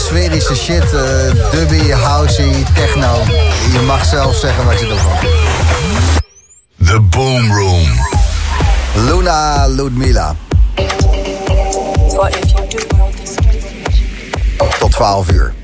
sferische shit. Uh, dubby, housey, techno. Je mag zelf zeggen wat je ervan vindt. The Boom Room. Luna Ludmila. Tot 12 uur.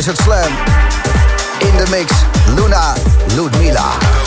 Desert Slam. In de mix, Luna Ludmila.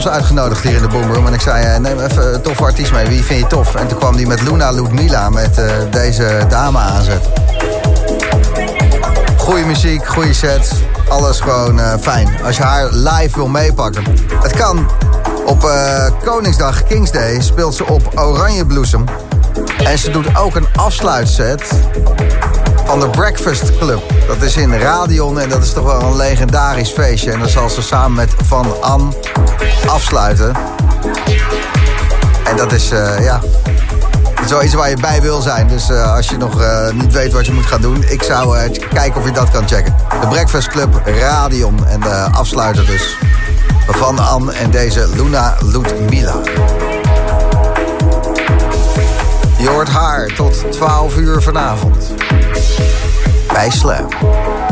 Santos uitgenodigd hier in de boomroom. En ik zei, uh, neem even een toffe artiest mee. Wie vind je tof? En toen kwam die met Luna Ludmila met uh, deze dame aanzetten. Goeie muziek, goede sets. Alles gewoon fijn. Als je haar live wil meepakken. Het kan. Op Koningsdag, Kings Day, speelt ze op Oranje Bloesem. En ze doet ook een afsluitset van de Breakfast Club. Dat is in Radion en dat is toch wel een legendarisch feestje. En dan zal ze samen met Van An afsluiten. En dat is, uh, ja, zoiets waar je bij wil zijn. Dus uh, als je nog uh, niet weet wat je moet gaan doen... ik zou kijken of je dat kan checken. De Breakfast Club Radion en de afsluiter dus. Van An en deze Luna Ludmila. Je hoort haar tot 12 uur vanavond. Bij Slam.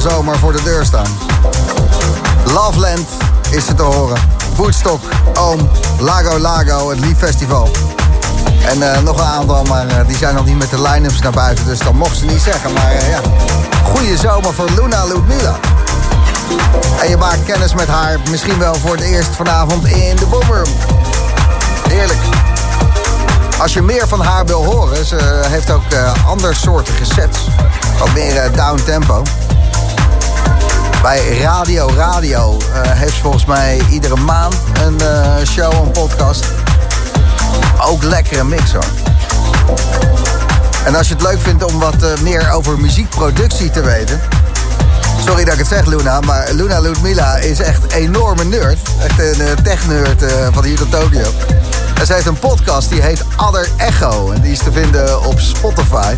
Zomer voor de deur staan. Loveland is er te horen. Woodstock, Oom, Lago Lago, het Lief Festival. En uh, nog een aantal, maar uh, die zijn nog niet met de line-ups naar buiten. Dus dat mocht ze niet zeggen. Maar uh, ja, goede zomer voor Luna Ludmilla. En je maakt kennis met haar misschien wel voor het eerst vanavond in de Boomroom. Heerlijk. Als je meer van haar wil horen, ze heeft ook andersoortige sets. Wat meer down tempo. Bij Radio Radio uh, heeft volgens mij iedere maand een uh, show, een podcast. Ook lekkere mix hoor. En als je het leuk vindt om wat meer over muziekproductie te weten. Sorry dat ik het zeg, Luna, maar Luna Ludmilla is echt een enorme nerd. Echt een tech-nerd van hier tot Tokio. En ze heeft een podcast die heet Other Echo. En die is te vinden op Spotify.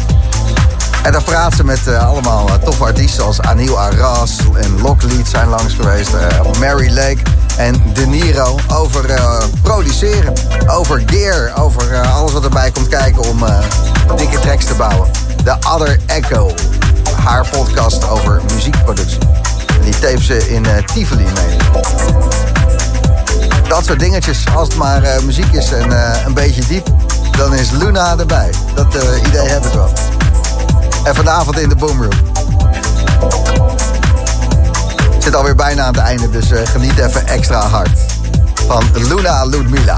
En daar praat ze met uh, allemaal uh, toffe artiesten als Anil Arras en Locklead zijn langs geweest. Uh, Mary Lake en De Niro over produceren. Over gear, over alles wat erbij komt kijken om dikke tracks te bouwen. The Other Echo, haar podcast over muziekproductie. En die tape ze in Tivoli mee. Dat soort dingetjes, als het maar muziek is en een beetje diep, dan is Luna erbij. Dat idee heb ik wel. Vanavond in de Boomroom. Zit alweer bijna aan het einde, dus uh, geniet even extra hard. Van Luna Ludmilla.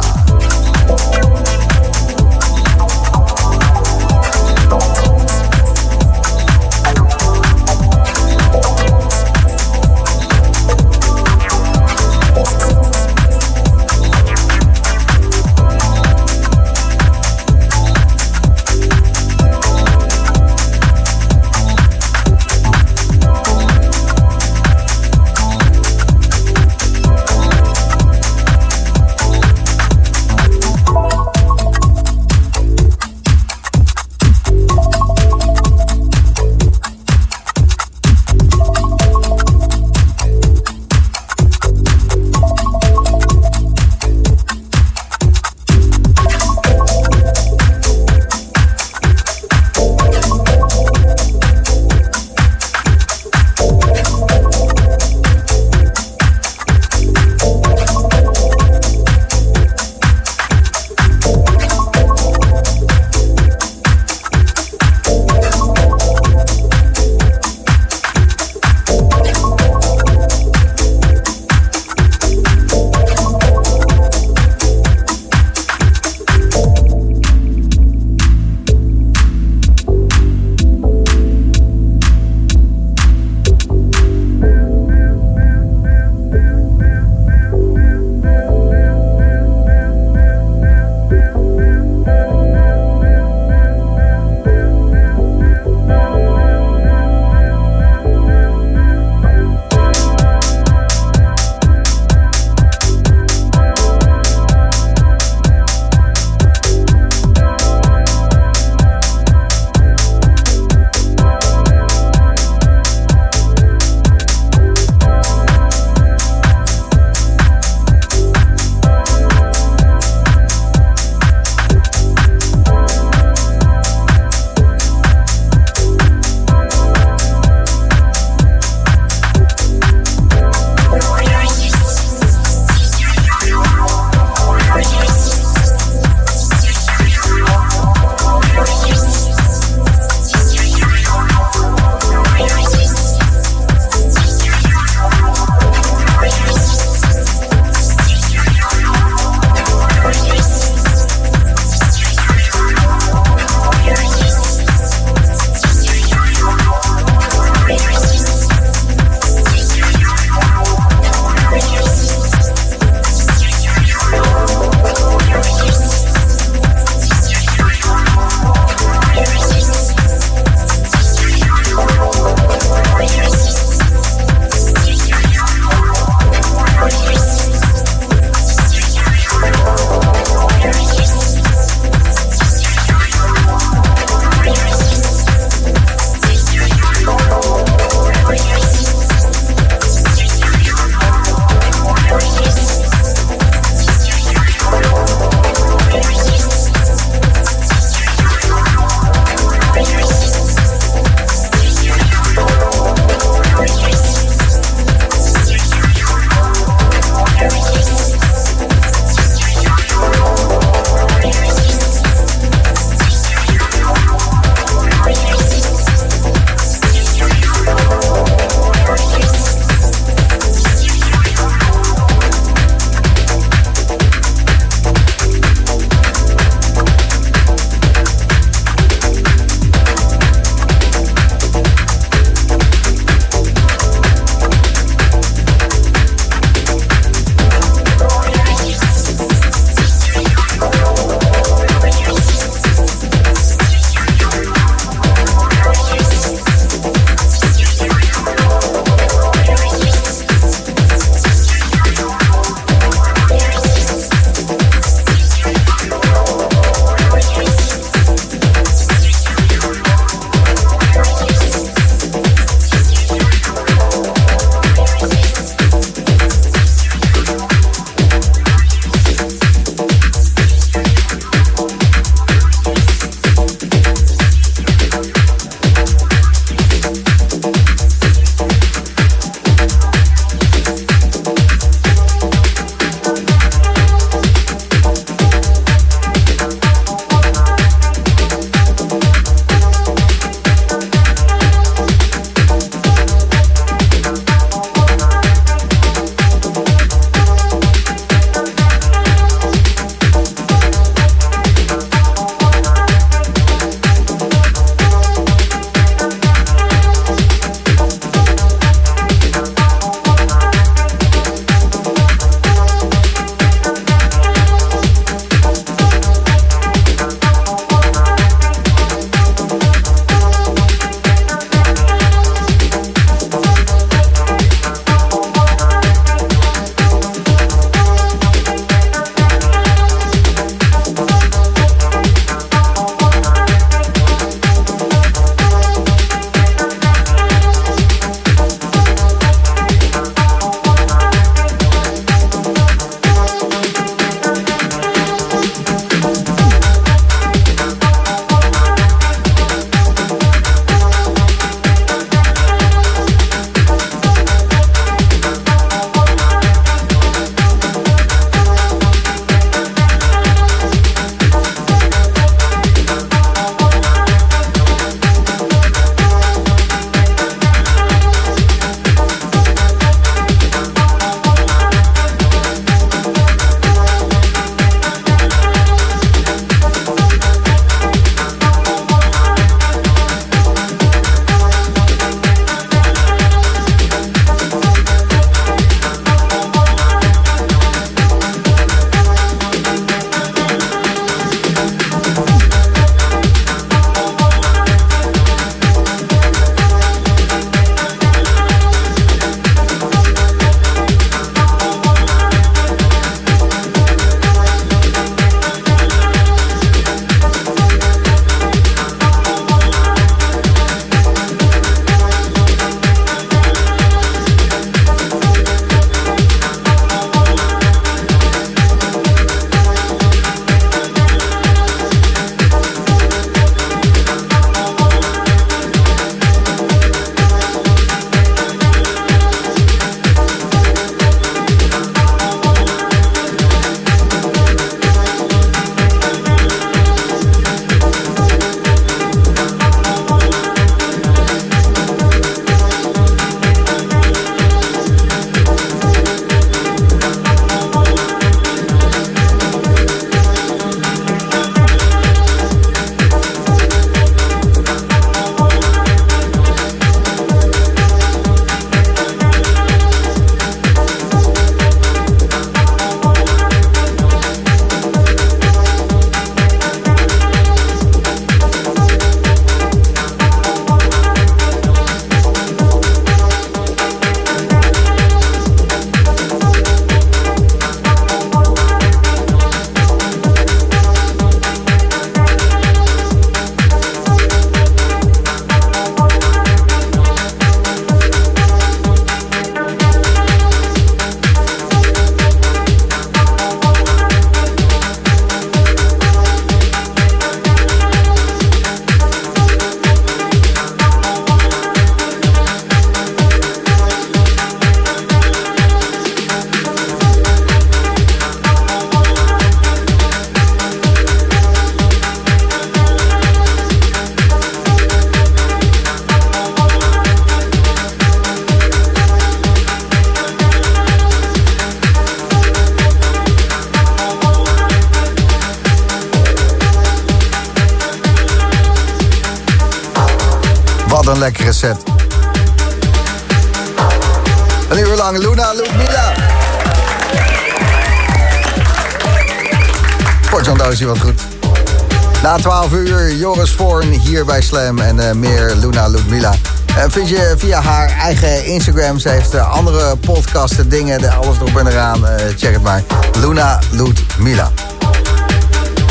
Eigen Instagram. Ze heeft uh, andere podcasten, dingen, alles erop en eraan. check het maar. Luna Ludmilla.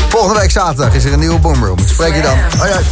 Volgende week zaterdag is er een nieuwe Boomroom. Spreek je dan. Hoi, hoi.